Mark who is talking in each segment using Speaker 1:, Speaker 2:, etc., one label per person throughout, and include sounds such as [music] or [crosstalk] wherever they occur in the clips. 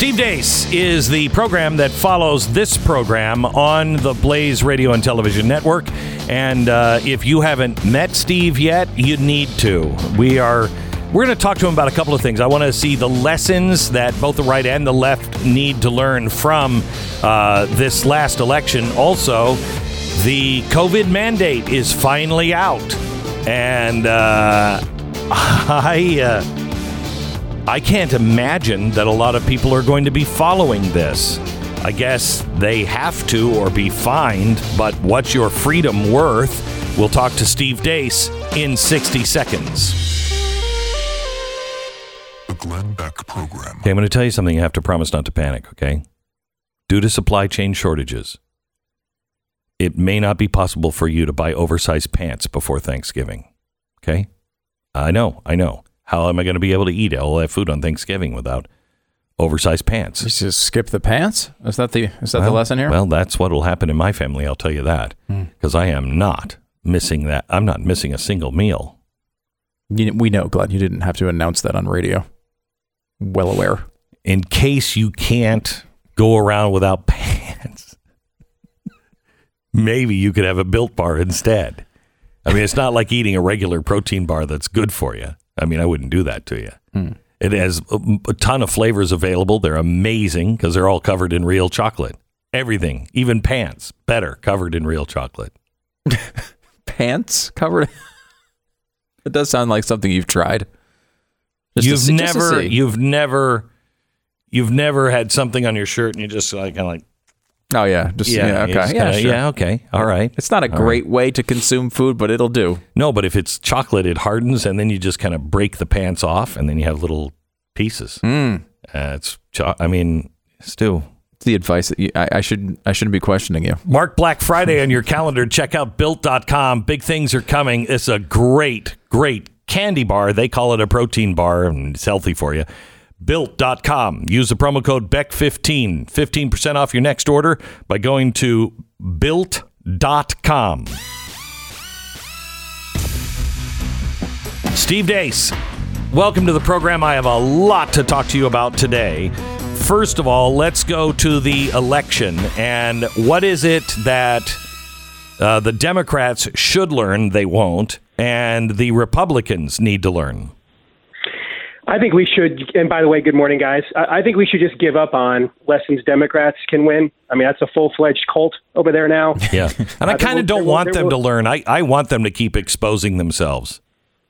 Speaker 1: Steve Deace is the program that follows this program on the Blaze Radio and Television Network. And uh, if you haven't met Steve yet, you need to. We are. We're going to talk to him about a couple of things. I want to see the lessons that both the right and the left need to learn from uh, this last election. Also, the COVID mandate is finally out, and uh, [laughs] I uh, I can't imagine that a lot of people are going to be following this. I guess they have to or be fined. But what's your freedom worth? We'll talk to Steve Deace in 60 seconds.
Speaker 2: The Glenn Beck Program.
Speaker 1: Okay, I'm going to tell you something. You have to promise not to panic. Okay, due to supply chain shortages, it may not be possible for you to buy oversized pants before Thanksgiving. Okay? I know, I know. How am I going to be able to eat all that food on Thanksgiving without oversized pants?
Speaker 3: You just skip the pants. Is that the is that the lesson here? Hmm.
Speaker 1: Well, that's what will happen in my family, I'll tell you that. Because I am not missing that. I'm not missing a single meal.
Speaker 3: You- we know, Glenn. You didn't have to announce that on radio. Well aware.
Speaker 1: In case you can't go around without [laughs] pants, maybe you could have a built bar instead. I mean, it's not like eating a regular protein bar that's good for you. I mean, I wouldn't do that to you. Hmm. It has a, a ton of flavors available. They're amazing because they're all covered in real chocolate. Everything, even pants, better covered in real chocolate. [laughs]
Speaker 3: Pants covered. [laughs] it does sound like something you've tried. Just
Speaker 1: you've
Speaker 3: see- just to
Speaker 1: never, you've never, you've never had something on your shirt and you just like kind of like,
Speaker 3: Oh yeah, just yeah,
Speaker 1: you
Speaker 3: okay, yeah,
Speaker 1: kinda-
Speaker 3: sure.
Speaker 1: yeah, okay, all right.
Speaker 3: It's not a great way to consume food, but it'll do.
Speaker 1: No, but if it's chocolate, it hardens, and then you just kind of break the pants off, and then you have little pieces.
Speaker 3: Mm.
Speaker 1: Uh, it's, cho- I mean, Stu.
Speaker 3: It's the advice that you, I, I should I shouldn't be questioning you.
Speaker 1: Mark Black Friday on your calendar. Check out built.com. Big things are coming. It's a great, great candy bar. They call it a protein bar, and it's healthy for you. Built.com. Use the promo code BECK15. 15% off your next order by going to built.com. Steve Deace, welcome to the program. I have a lot to talk to you about today. First of all, let's go to the election. And what is it that uh, the Democrats should learn, they won't, and the Republicans need to learn?
Speaker 4: I think we should, and by the way, good morning, guys. I I think we should just give up on lessons Democrats can win. I mean, that's a full fledged cult over there now. [laughs]
Speaker 1: Yeah. And I
Speaker 4: Uh, there
Speaker 1: kind of don't
Speaker 4: there will-
Speaker 1: want
Speaker 4: there
Speaker 1: them to learn. I, I want them to keep exposing themselves.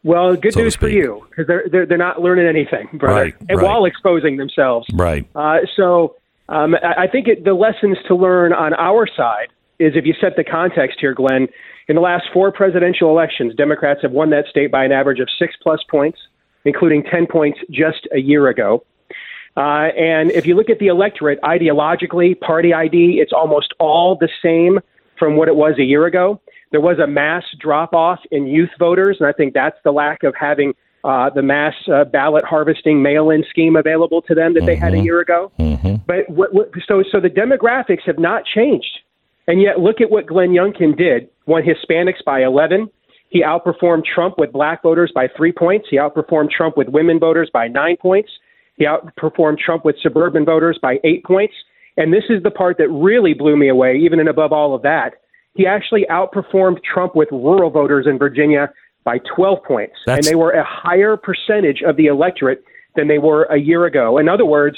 Speaker 4: Well, good
Speaker 1: So
Speaker 4: news for you because they're, they're they're not learning anything, brother,
Speaker 1: Right,
Speaker 4: and
Speaker 1: right.
Speaker 4: while exposing themselves.
Speaker 1: Right.
Speaker 4: Uh, so um, I I think it, the lessons to learn on our side is if you set the context here, Glenn. In the last four presidential elections, Democrats have won that state by an average of six plus points, including ten points just a year ago. Uh, and if you look at the electorate ideologically, party ID, it's almost all the same from what it was a year ago. There was a mass drop off in youth voters, and I think that's the lack of having uh, the mass uh, ballot harvesting mail in scheme available to them that they had a year ago. But what, what, so, so the demographics have not changed. And yet, look at what Glenn Youngkin did. Won Hispanics by 11. He outperformed Trump with black voters by three points. He outperformed Trump with women voters by nine points. He outperformed Trump with suburban voters by eight points. And this is the part that really blew me away, even and above all of that. He actually outperformed Trump with rural voters in Virginia by 12 points.
Speaker 1: That's-
Speaker 4: and they were a higher percentage of the electorate than they were a year ago. In other words,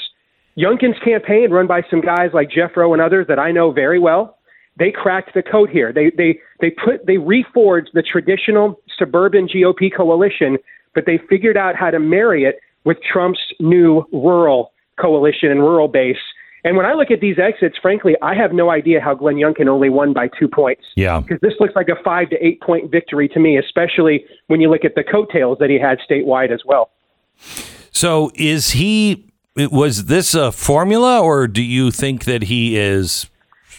Speaker 4: Youngkin's campaign, run by some guys like Jeff Roe and others that I know very well, they cracked the code here. They they they put they reforged the traditional suburban GOP coalition, but they figured out how to marry it with Trump's new rural coalition and rural base. And when I look at these exits, frankly, I have no idea how Glenn Youngkin only won by two points.
Speaker 1: Yeah.
Speaker 4: Because this looks like a five to eight point victory to me, especially when you look at the coattails that he had statewide as well.
Speaker 1: So is he, was this a formula or do you think that he is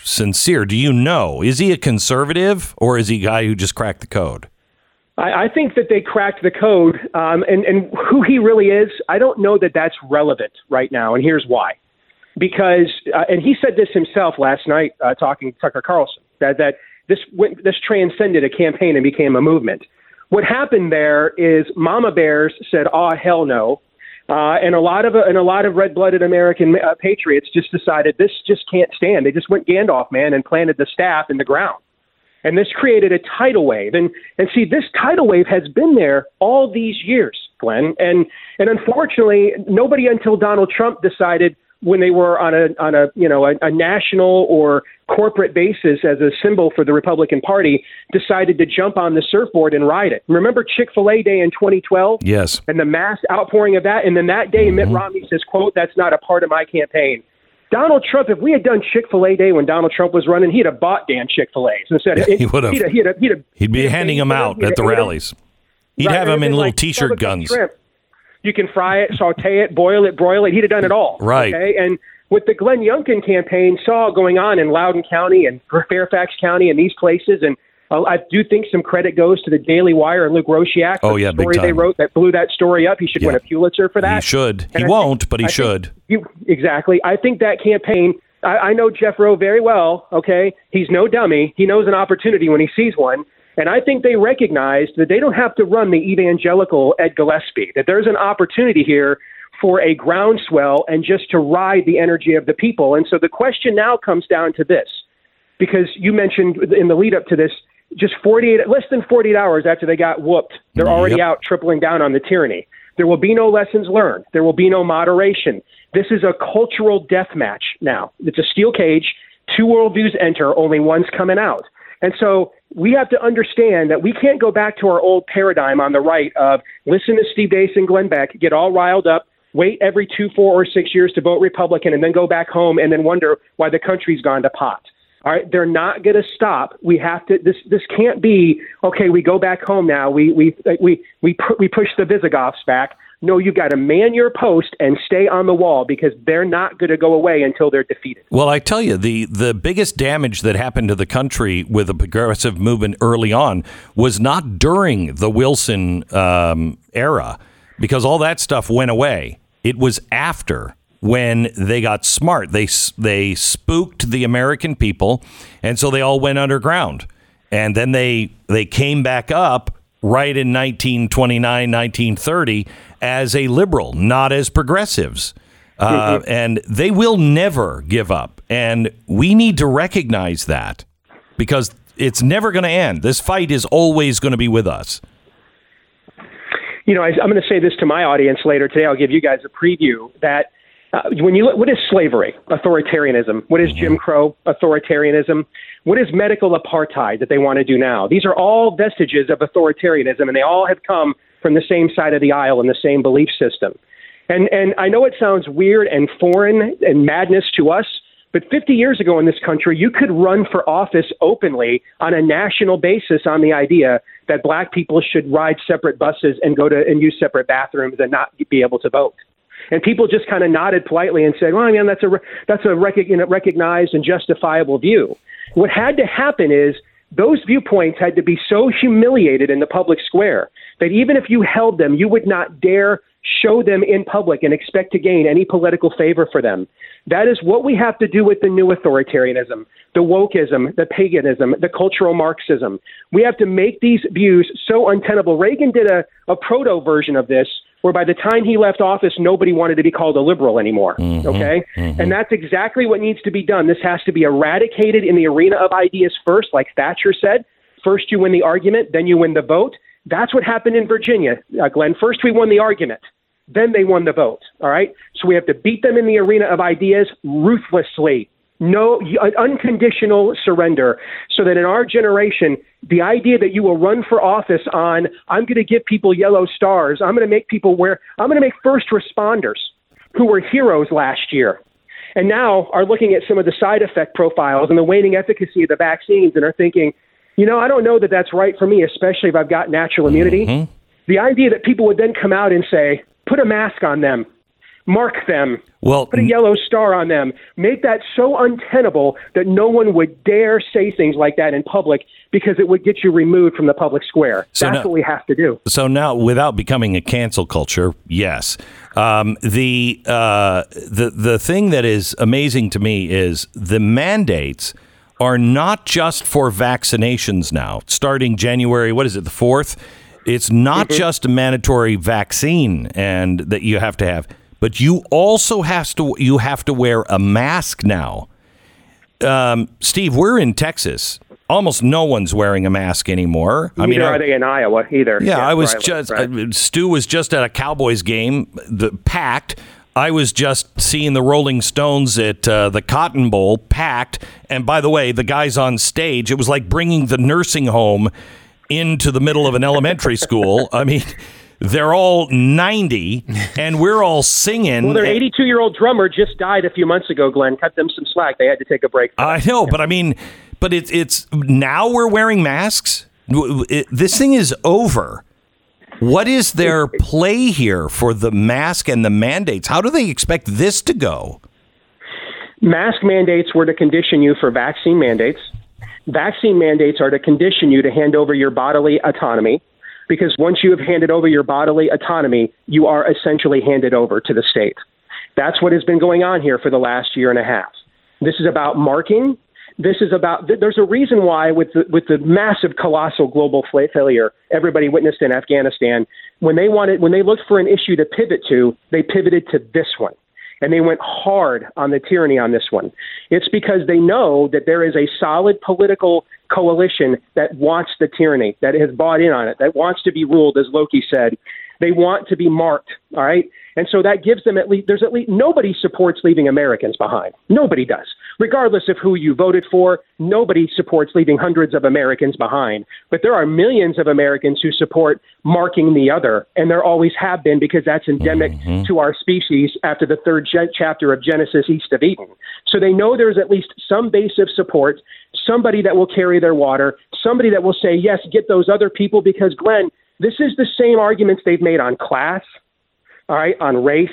Speaker 1: sincere? Do you know? Is he a conservative or is he a guy who just cracked the code?
Speaker 4: I, I think that they cracked the code, um, and and who he really is, I don't know that that's relevant right now, and here's why. Because, uh, and he said this himself last night, uh, talking to Tucker Carlson, that that this went, this transcended a campaign and became a movement. What happened there is Mama Bears said, "Oh hell no." Uh, and a lot of and a lot of red-blooded American uh, patriots just decided this just can't stand. They just went Gandalf man and planted the staff in the ground, and this created a tidal wave. And and see, this tidal wave has been there all these years, Glenn. And and unfortunately, nobody until Donald Trump decided when they were on a on a you know a, a national or corporate basis as a symbol for the Republican Party decided to jump on the surfboard and ride it. Remember Chick Fil A Day in 2012?
Speaker 1: Yes.
Speaker 4: And the mass outpouring of that, and then that day
Speaker 1: Mm-hmm.
Speaker 4: Mitt Romney says, "quote That's not a part of my campaign." Donald Trump, if we had done Chick Fil A Day when Donald Trump was running, he'd have bought Dan Chick Fil A's and said
Speaker 1: He would have.
Speaker 4: He'd he'd he'd
Speaker 1: He'd be handing them out at the rallies. He'd have them in little
Speaker 4: like
Speaker 1: t-shirt guns.
Speaker 4: shrimp. You can fry it, saute it, boil it, broil it. He'd have done it all.
Speaker 1: Right.
Speaker 4: Okay. And with the Glenn Youngkin campaign saw going on in Loudoun County and Fairfax County and these places, and uh, I do think some credit goes to the Daily Wire and Luke Rosiak.
Speaker 1: Oh,
Speaker 4: the
Speaker 1: yeah, big
Speaker 4: story they wrote that blew that story up. He should win a Pulitzer for that.
Speaker 1: He should. He
Speaker 4: I
Speaker 1: won't,
Speaker 4: think-
Speaker 1: but he
Speaker 4: I
Speaker 1: should.
Speaker 4: You, exactly. I think that campaign. I, I know Jeff Roe very well. Okay, he's no dummy. He knows an opportunity when he sees one. And I think they recognized that they don't have to run the evangelical Ed Gillespie. That there's an opportunity here for a groundswell and just to ride the energy of the people. And so the question now comes down to this, because you mentioned in the lead up to this, just 48, less than 48 hours after they got whooped, they're mm-hmm. already
Speaker 1: Yep.
Speaker 4: out tripling down on the tyranny. There will be no lessons learned. There will be no moderation. This is a cultural death match now. It's a steel cage. Two worldviews enter, only one's coming out. And so we have to understand that we can't go back to our old paradigm on the right of listen to Steve Deace and Glenn Beck, get all riled up, wait every two, four, or six years to vote Republican, and then go back home and then wonder why the country's gone to pot. All right, they're not going to stop. We have to. This this can't be okay. We go back home now. We we we we pu- we push the Visigoths back. No, you got to man your post and stay on the wall because they're not going to go away until they're defeated.
Speaker 1: Well, I tell you, the, the biggest damage that happened to the country with the progressive movement early on was not during the Wilson um, era, because all that stuff went away. It was after when they got smart. They they spooked the American people, and so they all went underground. And then they they came back up right in 1929, 1930 as a liberal, not as progressives. Uh, and they will never give up. And we need to recognize that because it's never going to end. This fight is always going to be with us.
Speaker 4: you know, I, I'm going to say this to my audience later today. I'll give you guys a preview that uh, when you look, what is slavery? Authoritarianism. What is Jim Crow? Authoritarianism. What is medical apartheid that they want to do now? These are all vestiges of authoritarianism, and they all have come from the same side of the aisle and the same belief system. And and I know it sounds weird and foreign and madness to us, but 50 years ago in this country, you could run for office openly on a national basis on the idea that black people should ride separate buses and go to and use separate bathrooms and not be able to vote. And people just kind of nodded politely and said, "Well, I mean, that's a that's a rec- you know, recognized and justifiable view." What had to happen is those viewpoints had to be so humiliated in the public square that even if you held them, you would not dare show them in public and expect to gain any political favor for them. That is what we have to do with the new authoritarianism, the wokeism, the paganism, the cultural Marxism. We have to make these views so untenable. Reagan did a, a proto version of this where by the time he left office, nobody wanted to be called a liberal anymore. Okay? And that's exactly what needs to be done. This has to be eradicated in the arena of ideas first, like Thatcher said. First, you win the argument, then you win the vote. That's what happened in Virginia, uh, Glenn. First, we won the argument, then they won the vote. All right? So we have to beat them in the arena of ideas ruthlessly. No unconditional surrender, so that in our generation, the idea that you will run for office on, I'm going to give people yellow stars, I'm going to make people wear, I'm going to make first responders who were heroes last year, and now are looking at some of the side effect profiles and the waning efficacy of the vaccines and are thinking, you know, I don't know that that's right for me, especially if I've got natural immunity. Mm-hmm. The idea that people would then come out and say, put a mask on them, mark them,
Speaker 1: Well,
Speaker 4: put a yellow star on them, make that so untenable that no one would dare say things like that in public because it would get you removed from the public square.
Speaker 1: So
Speaker 4: That's
Speaker 1: now-
Speaker 4: what we have to do.
Speaker 1: so now without becoming a cancel culture yes. Um, the uh, the the thing that is amazing to me is the mandates are not just for vaccinations now starting january what is it the 4th It's not just a mandatory vaccine and that you have to have, but you also has to you have to wear a mask now. Um, Steve, we're in Texas. Almost no one's wearing a mask anymore. I mean,
Speaker 4: Neither are they in Iowa either.
Speaker 1: yeah, I was just
Speaker 4: right.
Speaker 1: uh, Stu was just at a Cowboys game, the packed. I was just seeing the Rolling Stones at uh, the Cotton Bowl, packed. And by the way, the guys on stage, it was like bringing the nursing home into the middle of an elementary school. I mean, they're all 90 [laughs] and we're all singing.
Speaker 4: Well, their 82 year old drummer just died a few months ago, Glenn. Cut them some slack. They had to take a break.
Speaker 1: I know, but I mean, but it's it's now we're wearing masks. It- this thing is over. What is their play here for the mask and the mandates? How do they expect this to go?
Speaker 4: Mask mandates were to condition you for vaccine mandates. Vaccine mandates are to condition you to hand over your bodily autonomy because once you have handed over your bodily autonomy, you are essentially handed over to the state. That's what has been going on here for the last year and a half. This is about marking. This is about. th- There's a reason why, with the, with the massive, colossal global failure everybody witnessed in Afghanistan, when they wanted, when they looked for an issue to pivot to, they pivoted to this one and they went hard on the tyranny on this one. It's because they know that there is a solid political coalition that wants the tyranny, that has bought in on it, that wants to be ruled, as Loki said. They want to be marked, all right? And so that gives them at least, there's at least, nobody supports leaving Americans behind. Nobody does. Regardless of who you voted for, nobody supports leaving hundreds of Americans behind. But there are millions of Americans who support marking the other, and there always have been because that's endemic mm-hmm. to our species after the third gen- chapter of Genesis east of Eden. So they know there's at least some base of support, somebody that will carry their water, somebody that will say, yes, get those other people, because, Glenn, this is the same arguments they've made on class, all right, on race,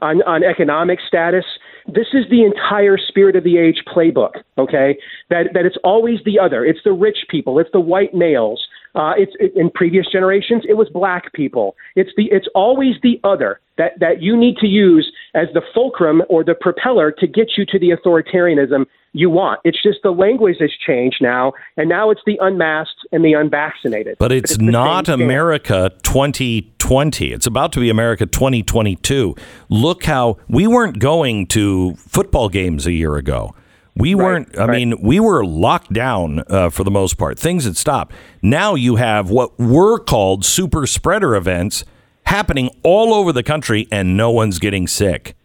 Speaker 4: on, on economic status. This is the entire spirit of the age playbook, okay? That, that it's always the other. It's the rich people, it's the white males. Uh, it's it, in previous generations, it was black people. It's the it's always the other that that you need to use as the fulcrum or the propeller to get you to the authoritarianism you want. It's just the language has changed now, and now it's the unmasked and the unvaccinated.
Speaker 1: But it's,
Speaker 4: the
Speaker 1: not
Speaker 4: same thing.
Speaker 1: America 2020. It's about to be America 2022. Look how we weren't going to football games a year ago. We weren't, I
Speaker 4: right.
Speaker 1: mean, we were locked down uh, for the most part. Things had stopped. Now you have what were called super spreader events happening all over the country, and no one's getting sick.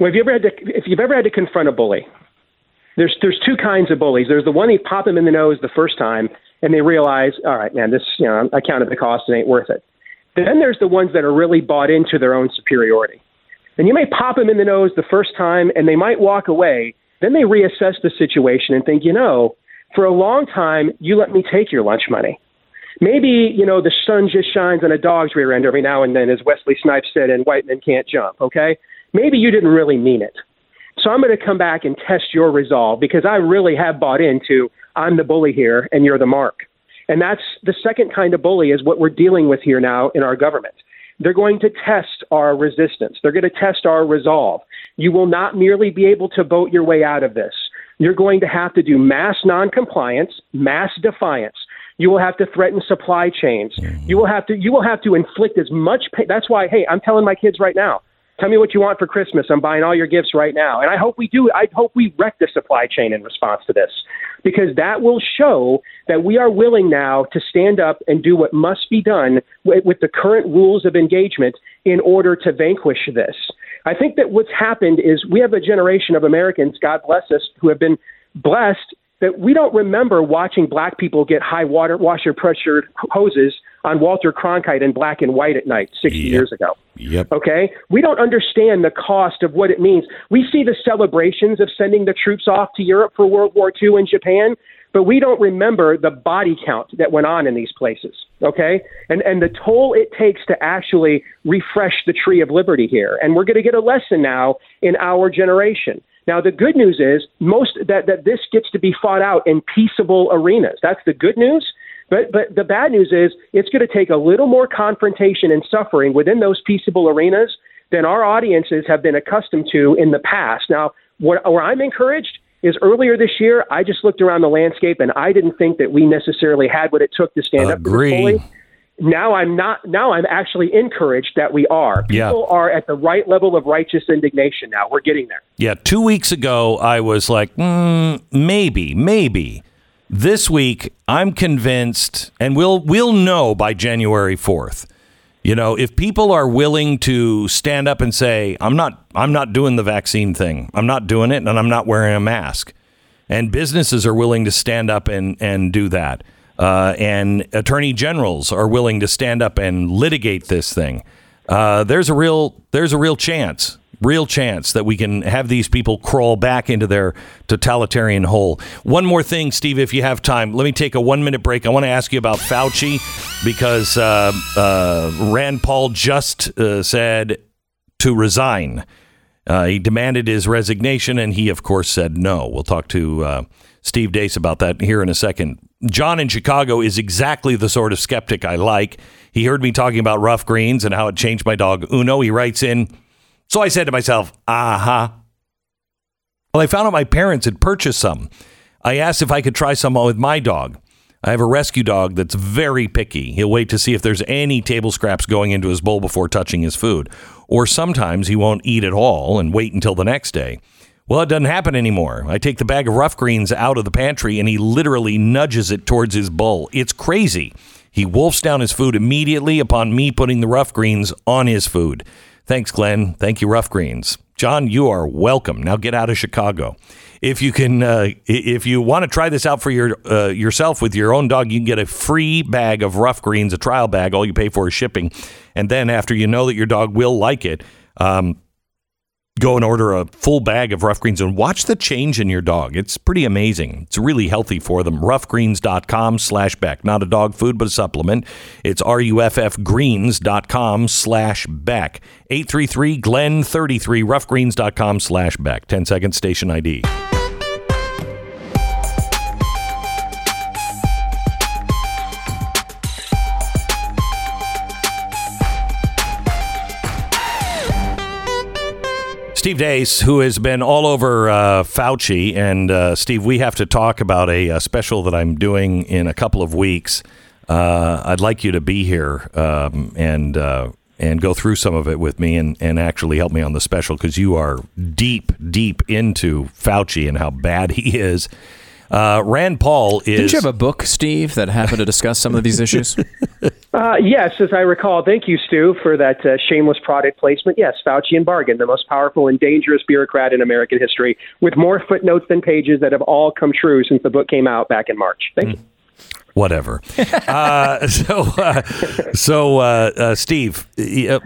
Speaker 4: Well, have you ever had to, if you've ever had to confront a bully, there's there's two kinds of bullies. There's the one you pop them in the nose the first time, and they realize, all right, man, this you know I counted the cost, and ain't worth it. Then there's the ones that are really bought into their own superiority. And you may pop them in the nose the first time, and they might walk away. Then they reassess the situation and think, you know, for a long time you let me take your lunch money. Maybe you know the sun just shines on a dog's rear end every now and then, as Wesley Snipes said, and white men can't jump. Okay, maybe you didn't really mean it. So I'm going to come back and test your resolve because I really have bought into I'm the bully here and you're the mark. And that's the second kind of bully is what we're dealing with here now in our government. They're going to test our resistance. They're going to test our resolve. You will not merely be able to vote your way out of this. You're going to have to do mass noncompliance, mass defiance. You will have to threaten supply chains. Mm-hmm. You will have to you will have to inflict as much pain. That's why, hey, I'm telling my kids right now, Tell me what you want for Christmas. I'm buying all your gifts right now. And I hope we do. I hope we wreck the supply chain in response to this because that will show that we are willing now to stand up and do what must be done with, with the current rules of engagement in order to vanquish this. I think that what's happened is we have a generation of Americans, God bless us, who have been blessed that we don't remember watching black people get high water washer pressure hoses on Walter Cronkite in black and white at night 60
Speaker 1: Yep.
Speaker 4: years ago.
Speaker 1: Yep.
Speaker 4: Okay? We don't understand the cost of what it means. We see the celebrations of sending the troops off to Europe for World War II in Japan, but we don't remember the body count that went on in these places. Okay? And and the toll it takes to actually refresh the tree of liberty here. And we're going to get a lesson now in our generation. Now the good news is most that, that this gets to be fought out in peaceable arenas. That's the good news. But but the bad news is it's going to take a little more confrontation and suffering within those peaceable arenas than our audiences have been accustomed to in the past. Now, what, where I'm encouraged is earlier this year, I just looked around the landscape and I didn't think that we necessarily had what it took to stand up to the
Speaker 1: Agree.
Speaker 4: now I'm not. Now I'm actually encouraged that we are.
Speaker 1: Yeah.
Speaker 4: People are at the right level of righteous indignation. Now we're getting there.
Speaker 1: Yeah, two weeks ago, I was like, mm, maybe, maybe. This week, I'm convinced, and we'll we'll know by January fourth. You know, if people are willing to stand up and say, "I'm not, I'm not doing the vaccine thing. I'm not doing it, and I'm not wearing a mask," and businesses are willing to stand up and and do that, uh, and attorney generals are willing to stand up and litigate this thing. Uh, there's a real there's a real chance real chance that we can have these people crawl back into their totalitarian hole. One more thing, Steve, if you have time, let me take a one minute break. I want to ask you about Fauci because uh, uh, Rand Paul just uh, said to resign. Uh, he demanded his resignation, and he, of course, said no. We'll talk to uh, Steve Deace about that here in a second. John in Chicago is exactly the sort of skeptic I like. He heard me talking about Ruff Greens and how it changed my dog Uno. He writes in, so I said to myself, aha. Well, I found out my parents had purchased some. I asked if I could try some with my dog. I have a rescue dog that's very picky. He'll wait to see if there's any table scraps going into his bowl before touching his food. Or sometimes he won't eat at all and wait until the next day. Well, it doesn't happen anymore. I take the bag of Ruff Greens out of the pantry and he literally nudges it towards his bowl. It's crazy. He wolfs down his food immediately upon me putting the Ruff Greens on his food. Thanks, Glenn. Thank you, Ruff Greens. John, you are welcome. Now get out of Chicago. If you can, uh, if you want to try this out for your uh, yourself with your own dog, you can get a free bag of Ruff Greens, a trial bag. All you pay for is shipping, and then after you know that your dog will like it, um, go and order a full bag of Ruff Greens and watch the change in your dog. It's pretty amazing. It's really healthy for them. Ruffgreens.com slash Beck. Not a dog food, but a supplement. It's R-U-F-F-Greens.com slash Beck. 833 Glen 33 ruffgreens.com slash Beck. 10 seconds station ID. Steve Deace, who has been all over uh, Fauci. And uh, Steve, we have to talk about a, a, special that I'm doing in a couple of weeks. Uh, I'd like you to be here um, and uh, and go through some of it with me and, and actually help me on the special because you are deep, deep into Fauci and how bad he is. Uh, Rand Paul is.
Speaker 3: Didn't you have a book, Steve, that happened to discuss some of these issues? [laughs]
Speaker 4: Uh, yes, as I recall. Thank you, Stu, for that uh, shameless product placement. Yes, Faucian Bargain, the most powerful and dangerous bureaucrat in American history, with more footnotes than pages that have all come true since the book came out back in March. Thank mm. you
Speaker 1: whatever. [laughs] uh, so, uh, so uh, uh Steve, uh,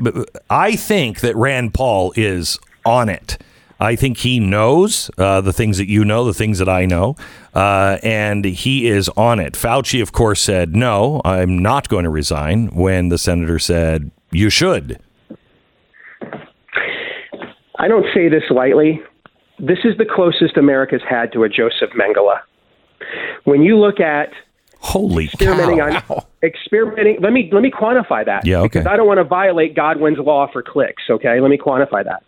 Speaker 1: I think that Rand Paul is on it. I think he knows uh, the things that you know, the things that I know, uh, and he is on it. Fauci, of course, said, No, I'm not going to resign when the senator said, You should.
Speaker 4: I don't say this lightly. This is the closest America's had to a Joseph Mengele. When you look at
Speaker 1: Holy
Speaker 4: experimenting
Speaker 1: cow.
Speaker 4: on experimenting. Let me let me quantify that.
Speaker 1: Yeah, okay.
Speaker 4: Because I don't want to violate Godwin's law for clicks. Okay, let me quantify that.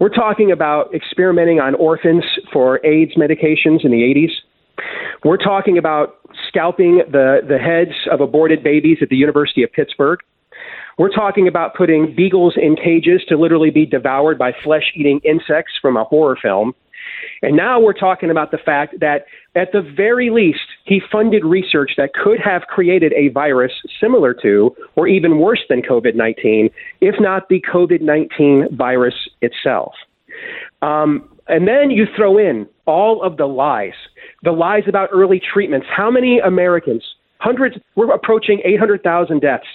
Speaker 4: We're talking about experimenting on orphans for AIDS medications in the 80s. We're talking about scalping the, the heads of aborted babies at the University of Pittsburgh. We're talking about putting beagles in cages to literally be devoured by flesh eating insects from a horror film. And now we're talking about the fact that, at the very least, he funded research that could have created a virus similar to, or even worse than COVID 19, if not the COVID 19 virus itself. Um, and then you throw in all of the lies the lies about early treatments. How many Americans, hundreds, we're approaching 800,000 deaths.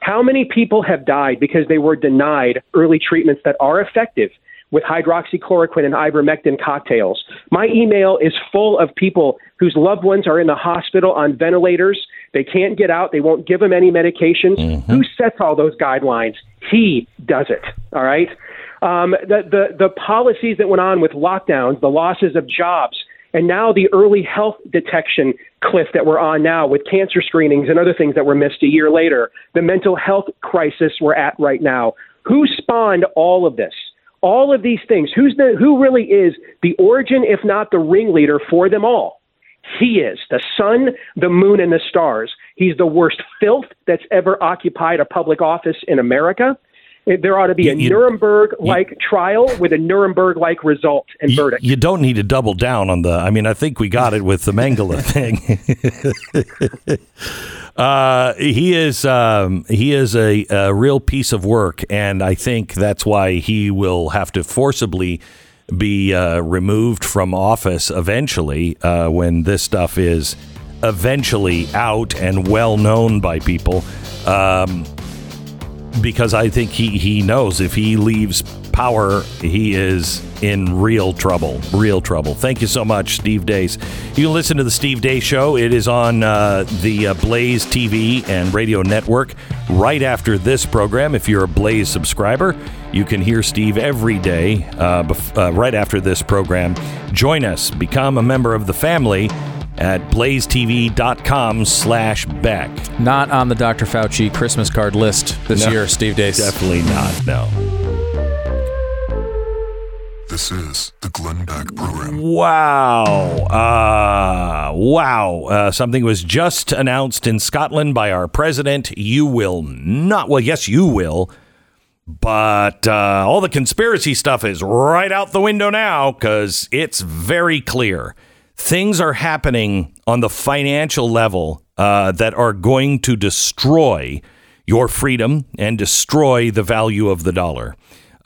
Speaker 4: How many people have died because they were denied early treatments that are effective with hydroxychloroquine and ivermectin cocktails. My email is full of people whose loved ones are in the hospital on ventilators. They can't get out. They won't give them any medications. Mm-hmm. Who sets all those guidelines? He does it. All right. Um, the, the the policies that went on with lockdowns, the losses of jobs, and now the early health detection cliff that we're on now with cancer screenings and other things that were missed a year later, the mental health crisis we're at right now. Who spawned all of this? All of these things. Who's the who really is the origin, if not the ringleader, for them all? He is the sun, the moon, and the stars. He's the worst filth that's ever occupied a public office in America. There ought to be a Nuremberg like trial with a Nuremberg like result and
Speaker 1: You,
Speaker 4: verdict.
Speaker 1: you don't need to double down on the. I mean, I think we got it with the Mengele [laughs] thing. [laughs] uh, he is um, he is a, a real piece of work, and I think that's why he will have to forcibly be uh, removed from office eventually uh, when this stuff is eventually out and well known by people. Um, because I think he, he knows if he leaves power, he is in real trouble. Real trouble. Thank you so much, Steve Deace. You can listen to the Steve Deace Show. It is on uh, the uh, Blaze TV and radio network right after this program. If you're a Blaze subscriber, you can hear Steve every day uh, bef- uh, right after this program. Join us. Become a member of the family at blazetv.com slash Beck.
Speaker 3: Not on the Dr. Fauci Christmas card list this
Speaker 1: No.
Speaker 3: year, Steve Deace.
Speaker 1: Definitely not, no.
Speaker 2: This is the Glenn Beck Program.
Speaker 1: Wow. Uh, wow. Uh, something was just announced in Scotland by our president. You will not, well, yes, you will. But uh, all the conspiracy stuff is right out the window now because it's very clear. Things are happening on the financial level uh, that are going to destroy your freedom and destroy the value of the dollar.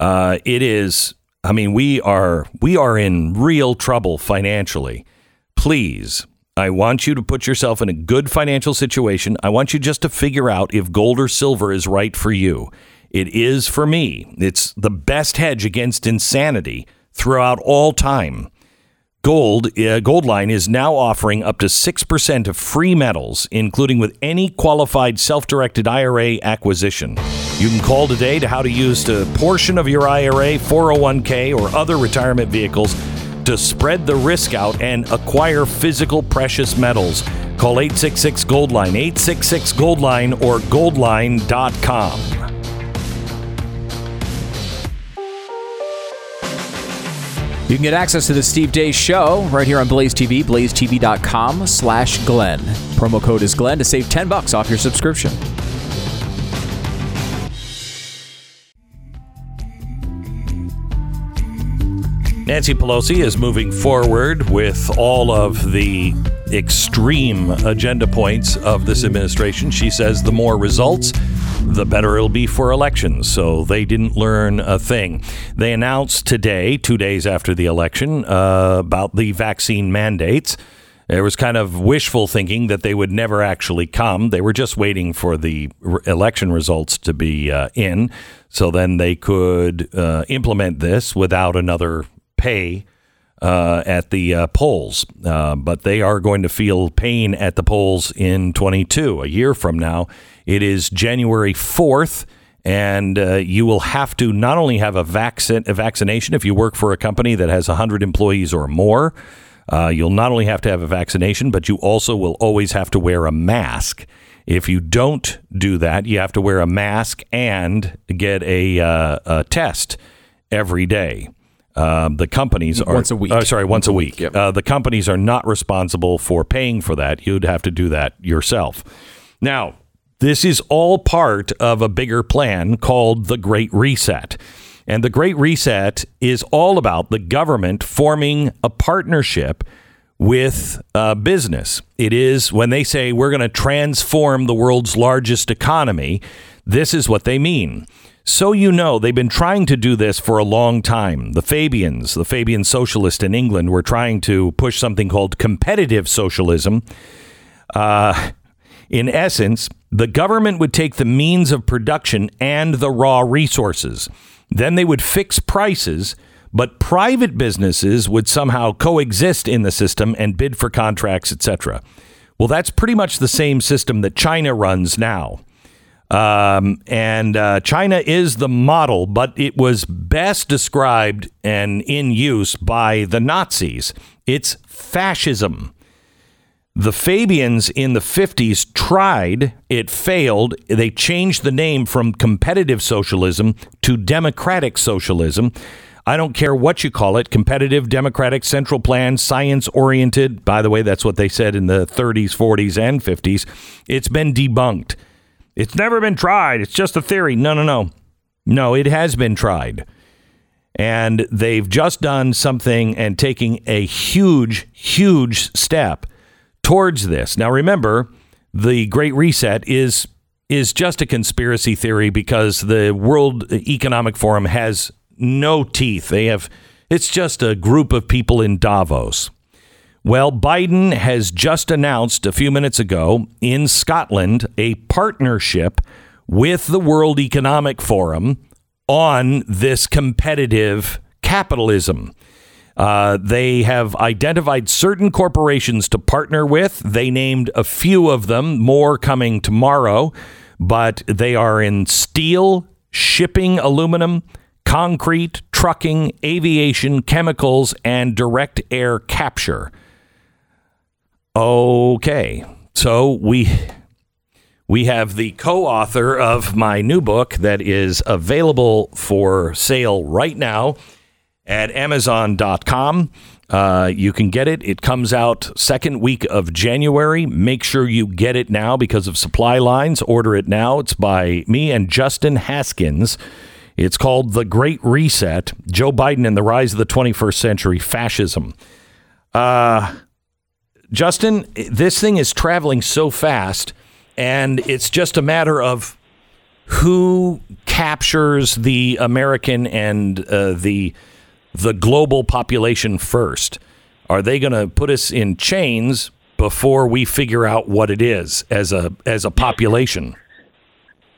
Speaker 1: Uh, it is. I mean, we are we are in real trouble financially. Please, I want you to put yourself in a good financial situation. I want you just to figure out if gold or silver is right for you. It is for me. It's the best hedge against insanity throughout all time. Gold, uh, Goldline is now offering up to 6% of free metals, including with any qualified self directed IRA acquisition. You can call today to how to use a portion of your IRA, 401k, or other retirement vehicles to spread the risk out and acquire physical precious metals. Call 866 Goldline, 866 Goldline, or goldline.com.
Speaker 3: You can get access to the Steve Deace Show right here on Blaze TV, blazetv.com slash Glenn. Promo code is Glenn to save 10 bucks off your subscription.
Speaker 1: Nancy Pelosi is moving forward with all of the extreme agenda points of this administration. She says the more results, the better it'll be for elections. So they didn't learn a thing. They announced today, two days after the election, uh, about the vaccine mandates. There was kind of wishful thinking that they would never actually come. They were just waiting for the re- election results to be uh, in, so then they could uh, implement this without another pay uh, at the uh, polls. Uh, but they are going to feel pain at the polls in 22, a year from now. It is January 4th. And uh, you will have to not only have a, vaccine, a vaccination if you work for a company that has 100 employees or more, uh, you'll not only have to have a vaccination, but you also will always have to wear a mask. If you don't do that, you have to wear a mask and get a, uh, a test every day. Um, the companies are
Speaker 3: Once a week.
Speaker 1: Oh, sorry, once a week.
Speaker 3: Yep.
Speaker 1: Uh, the companies are not responsible for paying for that. You'd have to do that yourself. Now, this is all part of a bigger plan called the Great Reset. And the Great Reset is all about the government forming a partnership with uh, business. It is when they say we're going to transform the world's largest economy, this is what they mean. So you know, they've been trying to do this for a long time. The Fabians, the Fabian socialists in England, were trying to push something called competitive socialism. Uh, in essence, the government would take the means of production and the raw resources. Then they would fix prices, but private businesses would somehow coexist in the system and bid for contracts, etc. Well, that's pretty much the same system that China runs now. Um, and uh, China is the model, but it was best described and in use by the Nazis. It's fascism. The Fabians in the 50s tried, it failed. They changed the name from competitive socialism to democratic socialism. I don't care what you call it competitive, democratic, central plan, science oriented. By the way, that's what they said in the 30s, 40s, and 50s. It's been debunked. It's never been tried. It's just a theory. No, no, no. No, it has been tried. And they've just done something and taking a huge, huge step towards this. Now, remember, the Great Reset is is just a conspiracy theory because the World Economic Forum has no teeth. They have it's just a group of people in Davos. Well, Biden has just announced a few minutes ago in Scotland a partnership with the World Economic Forum on this competitive capitalism. Uh, they have identified certain corporations to partner with. They named a few of them, more coming tomorrow, but they are in steel, shipping, aluminum, concrete, trucking, aviation, chemicals, and direct air capture. Okay, so we we have the co-author of my new book that is available for sale right now at Amazon.com. Uh, you can get it. It comes out second week of January. Make sure you get it now because of supply lines. Order it now. It's by me and Justin Haskins. It's called The Great Reset Joe Biden and the Rise of the 21st Century Fascism. Uh, Justin, this thing is traveling so fast, and it's just a matter of who captures the American and uh, the the global population first? Are they going to put us in chains before we figure out what it is as a as a population?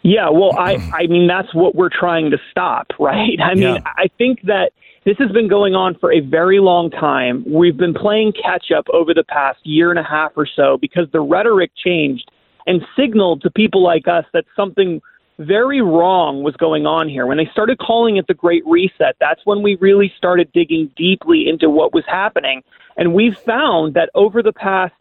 Speaker 5: Yeah, well, I I mean that's what we're trying to stop, [laughs] right? I mean,
Speaker 1: Yeah.
Speaker 5: I think that this has been going on for a very long time. We've been playing catch up over the past year and a half or so because the rhetoric changed and signaled to people like us that something very wrong was going on here. When they started calling it the Great Reset, that's when we really started digging deeply into what was happening. And we've found that over the past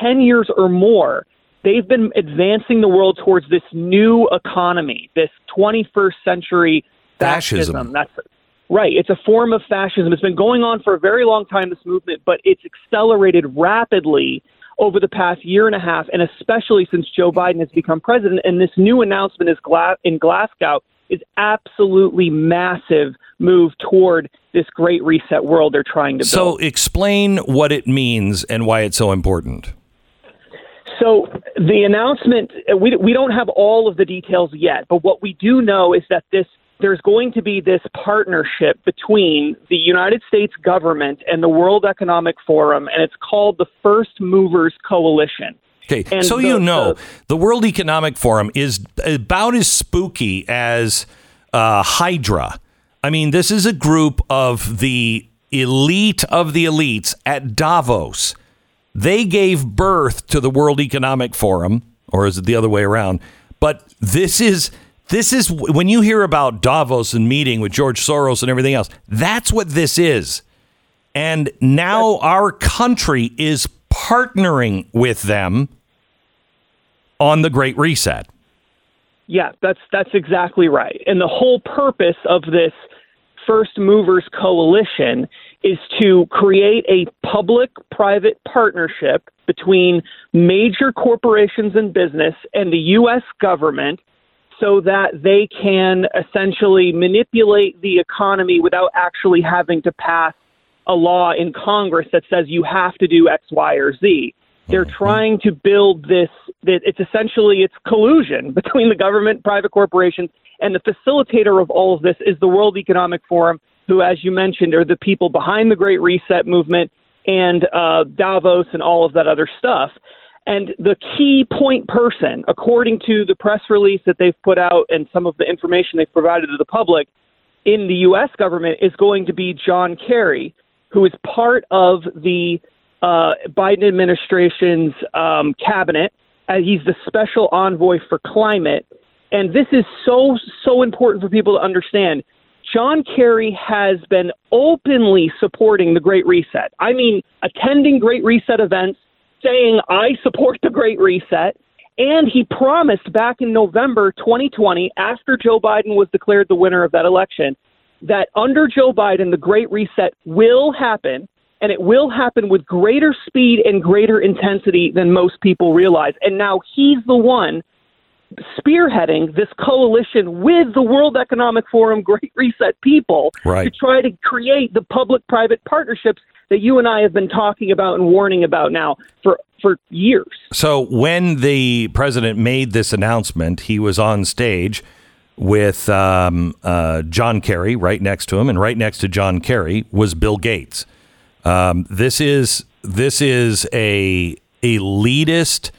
Speaker 5: 10 years or more, they've been advancing the world towards this new economy, this 21st century
Speaker 1: Fascism.
Speaker 5: fascism. That's right. It's a form of fascism. It's been going on for a very long time, this movement, but it's accelerated rapidly over the past year and a half, and especially since Joe Biden has become president. And this new announcement is Gla- in Glasgow is absolutely massive move toward this great reset world they're trying to
Speaker 1: So
Speaker 5: build.
Speaker 1: So explain what it means and why it's so important.
Speaker 5: So the announcement, we we don't have all of the details yet, but what we do know is that this there's going to be this partnership between the United States government and the World Economic Forum, and it's called the First Movers Coalition.
Speaker 1: Okay,
Speaker 5: And
Speaker 1: so
Speaker 5: the-
Speaker 1: you know,
Speaker 5: the-
Speaker 1: the World Economic Forum is about as spooky as uh, Hydra. I mean, this is a group of the elite of the elites at Davos. They gave birth to the World Economic Forum, or is it the other way around? But this is this is when you hear about Davos and meeting with George Soros and everything else. That's what this is. And now our country is partnering with them on the Great Reset.
Speaker 5: Yeah, that's that's exactly right. And the whole purpose of this First Movers Coalition is to create a public-private partnership between major corporations and business and the U.S. government so that they can essentially manipulate the economy without actually having to pass a law in Congress that says you have to do X, Y, or Z. They're trying to build this. That it's essentially it's collusion [laughs] between the government, private corporations, and the facilitator of all of this is the World Economic Forum, who, as you mentioned, are the people behind the Great Reset movement and uh, Davos and all of that other stuff. And the key point person, according to the press release that they've put out and some of the information they've provided to the public in the U.S. government, is going to be John Kerry, who is part of the uh, Biden administration's um, cabinet. He's the special envoy for climate. And this is so, so important for people to understand. John Kerry has been openly supporting the Great Reset. I mean, attending Great Reset events, saying, I support the Great Reset. And he promised back in November 2020, after Joe Biden was declared the winner of that election, that under Joe Biden, the Great Reset will happen, and it will happen with greater speed and greater intensity than most people realize. And now he's the one spearheading this coalition with the World Economic Forum Great Reset people
Speaker 1: Right.
Speaker 5: to try to create the public private partnerships that you and I have been talking about and warning about now for, for years.
Speaker 1: So when the president made this announcement, he was on stage with um, uh, John Kerry right next to him, and right next to John Kerry was Bill Gates. Um, this is this is a elitist.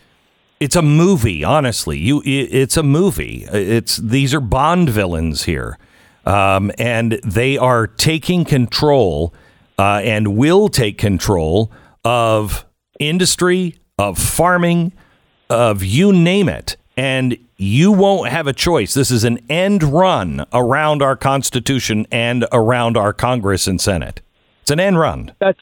Speaker 1: It's a movie, honestly. You, it's a movie. It's these are Bond villains here, um, and they are taking control uh, and will take control of industry, of farming, of you name it. And you won't have a choice. This is an end run around our Constitution and around our Congress and Senate. It's an end run.
Speaker 5: That's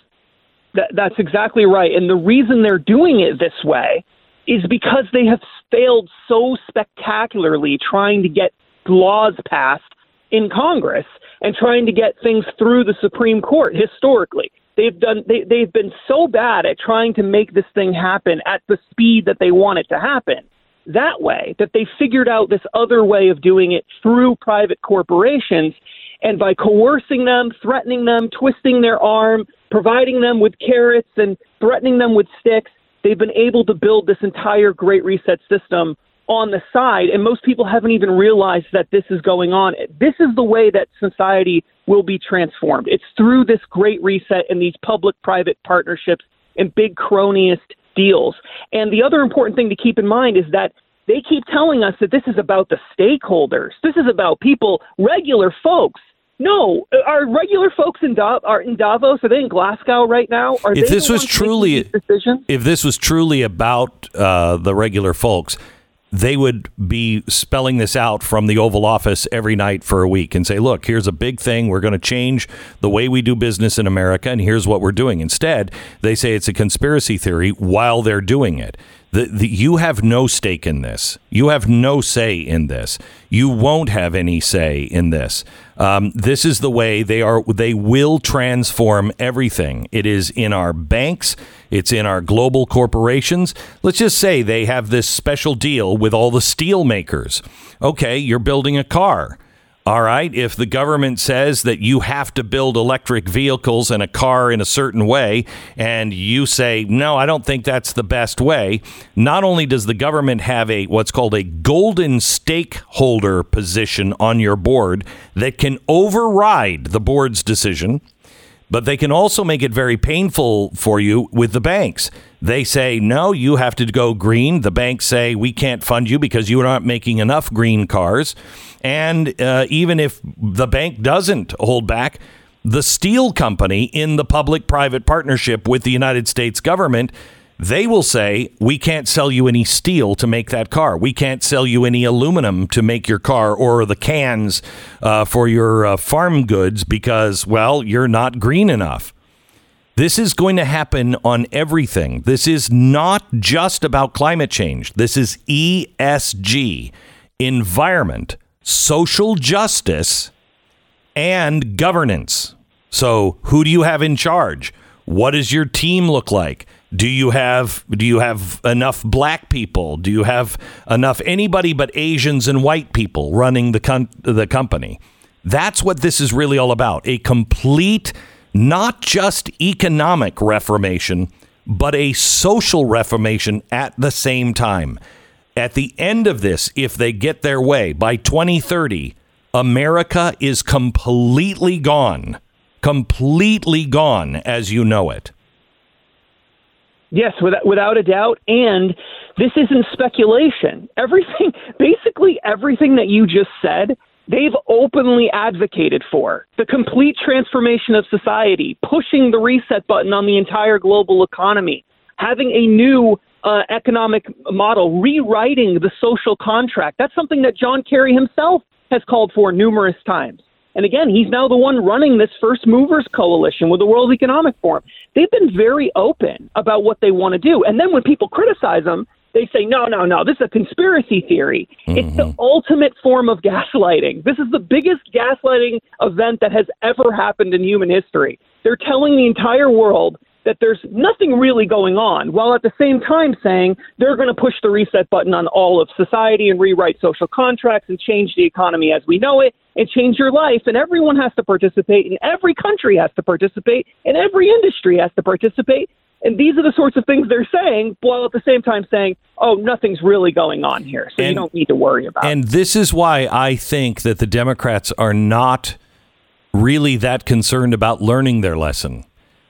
Speaker 5: that, that's exactly right. And the reason they're doing it this way is because they have failed so spectacularly trying to get laws passed in Congress and trying to get things through the Supreme Court historically. They've done they, they've been so bad at trying to make this thing happen at the speed that they want it to happen. That way, that they figured out this other way of doing it through private corporations and by coercing them, threatening them, twisting their arm, providing them with carrots and threatening them with sticks, they've been able to build this entire Great Reset system on the side. And most people haven't even realized that this is going on. This is the way that society will be transformed. It's through this Great Reset and these public private partnerships and big cronyist deals. And the other important thing to keep in mind is that they keep telling us that this is about the stakeholders. This is about people, regular folks. No, are regular folks in, da- are in Davos? Are they in Glasgow right now? Are
Speaker 1: If
Speaker 5: they
Speaker 1: this was truly if this was truly about uh, the regular folks, they would be spelling this out from the Oval Office every night for a week and say, "Look, here's a big thing. We're going to change the way we do business in America, and here's what we're doing." Instead, they say it's a conspiracy theory while they're doing it. The, the, you have no stake in this. You have no say in this. You won't have any say in this. Um, this is the way they are. They will transform everything. It is in our banks. It's in our global corporations. Let's just say they have this special deal with all the steel makers. Okay, you're building a car. All right. If the government says that you have to build electric vehicles and a car in a certain way, and you say, no, I don't think that's the best way, not only does the government have a what's called a golden stakeholder position on your board that can override the board's decision, but they can also make it very painful for you with the banks. They say, no, you have to go green. The banks say, we can't fund you because you are not making enough green cars. And uh, even if the bank doesn't hold back, the steel company in the public private partnership with the United States government, they will say, we can't sell you any steel to make that car. We can't sell you any aluminum to make your car or the cans uh, for your uh, farm goods because, well, you're not green enough. This is going to happen on everything. This is not just about climate change. This is ESG, environment, social justice, and governance. So, who do you have in charge? What does your team look like? Do you have do you have enough black people? Do you have enough anybody but Asians and white people running the com- the company? That's what this is really all about. A complete not just economic reformation, but a social reformation at the same time. At the end of this, if they get their way by 2030, America is completely gone. Completely gone as you know it.
Speaker 5: Yes, without, without a doubt. And this isn't speculation. Everything, [laughs] basically everything that you just said, they've openly advocated for. The complete transformation of society, pushing the reset button on the entire global economy, having a new uh, economic model, rewriting the social contract. That's something that John Kerry himself has called for numerous times. And again, he's now the one running this first movers coalition with the World Economic Forum. They've been very open about what they want to do. And then when people criticize them, they say, no, no, no, this is a conspiracy theory. Mm-hmm. It's the ultimate form of gaslighting. This is the biggest gaslighting event that has ever happened in human history. They're telling the entire world that there's nothing really going on, while at the same time saying they're going to push the reset button on all of society and rewrite social contracts and change the economy as we know it and change your life. And everyone has to participate, and every country has to participate, and every industry has to participate. And these are the sorts of things they're saying, while at the same time saying, oh, nothing's really going on here. So and, you don't need to worry about
Speaker 1: and
Speaker 5: it.
Speaker 1: And this is why I think that the Democrats are not really that concerned about learning their lesson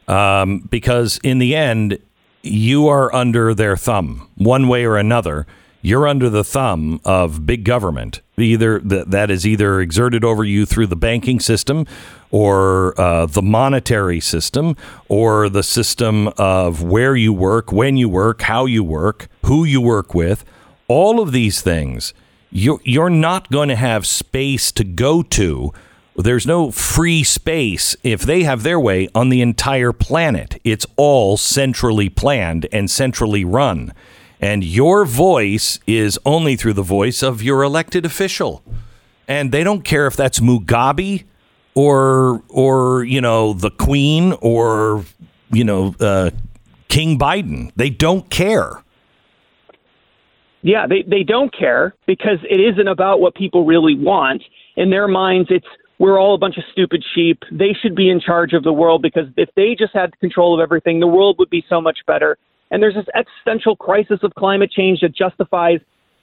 Speaker 1: um, because in the end, you are under their thumb one way or another. You're under the thumb of big government. Either that is either exerted over you through the banking system, or uh, the monetary system, or the system of where you work, when you work, how you work, who you work with. All of these things, you're, you're not going to have space to go to there's no free space if they have their way on the entire planet. It's all centrally planned and centrally run. And your voice is only through the voice of your elected official. And they don't care if that's Mugabe or or you know the Queen or you know uh, King Biden. They don't care.
Speaker 5: Yeah, they, they don't care because it isn't about what people really want. In their minds, it's we're all a bunch of stupid sheep. They should be in charge of the world because if they just had control of everything, the world would be so much better. And there's this existential crisis of climate change that justifies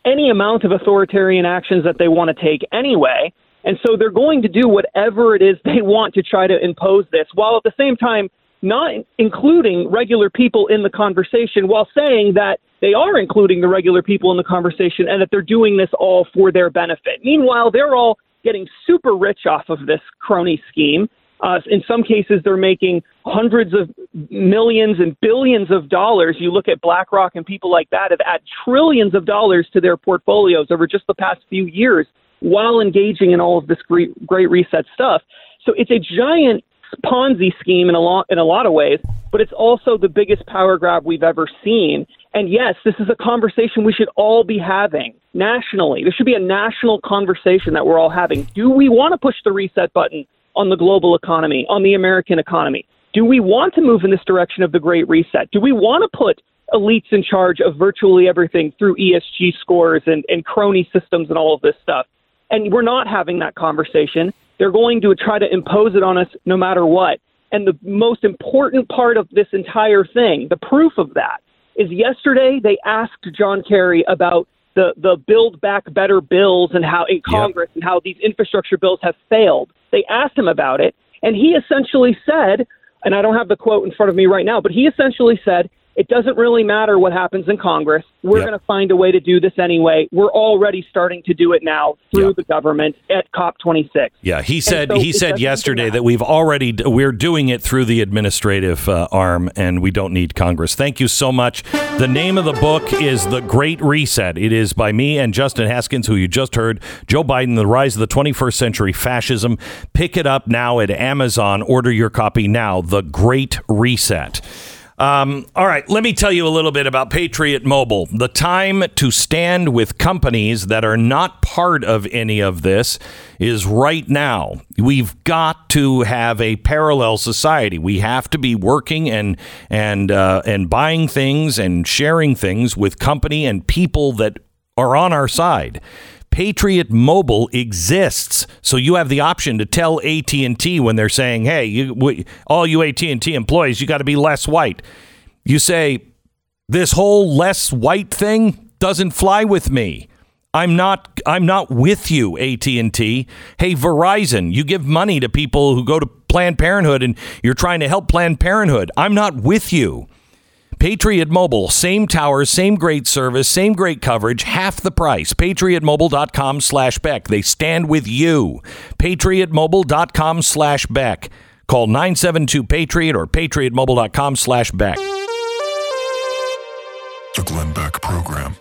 Speaker 5: any amount of authoritarian actions that they want to take anyway. And so they're going to do whatever it is they want to try to impose this, while at the same time not including regular people in the conversation, while saying that they are including the regular people in the conversation and that they're doing this all for their benefit. Meanwhile, they're all getting super rich off of this crony scheme. Uh, in some cases, they're making hundreds of millions and billions of dollars. You look at BlackRock and people like that have added trillions of dollars to their portfolios over just the past few years while engaging in all of this great, great reset stuff. So it's a giant Ponzi scheme in a lot in a lot of ways, but it's also the biggest power grab we've ever seen. And yes, this is a conversation we should all be having nationally. There should be a national conversation that we're all having. Do we want to push the reset button on the global economy, on the American economy? Do we want to move in this direction of the Great Reset? Do we want to put elites in charge of virtually everything through ESG scores and, and crony systems and all of this stuff? And we're not having that conversation. They're going to try to impose it on us no matter what. And the most important part of this entire thing, the proof of that, is yesterday they asked John Kerry about the, the Build Back Better bills and how in Congress yep. and how these infrastructure bills have failed. They asked him about it, and he essentially said, and I don't have the quote in front of me right now, but he essentially said, it doesn't really matter what happens in Congress. We're yep. going to find a way to do this anyway. We're already starting to do it now through yep. the government at COP26.
Speaker 1: Yeah, he said so he said yesterday that we've already we're doing it through the administrative uh, arm and we don't need Congress. Thank you so much. The name of the book is The Great Reset. It is by me and Justin Haskins who you just heard. Joe Biden: The Rise of the 21st Century Fascism. Pick it up now at Amazon. Order your copy now. The Great Reset. Um, all right, let me tell you a little bit about Patriot Mobile. The time to stand with companies that are not part of any of this is right now. We've got to have a parallel society. We have to be working and and uh, and buying things and sharing things with company and people that are on our side. Patriot Mobile exists, so you have the option to tell AT&T when they're saying, "Hey, you, all you AT&T employees, you got to be less white." You say, "This whole less white thing doesn't fly with me." I'm not I'm not with you AT&T. Hey Verizon, you give money to people who go to Planned Parenthood and you're trying to help Planned Parenthood. I'm not with you. Patriot Mobile, same towers, same great service, same great coverage, half the price. PatriotMobile.com slash Beck. They stand with you. PatriotMobile.com slash Beck. Call 972 Patriot or PatriotMobile.com slash Beck.
Speaker 2: The Glenn Beck Program.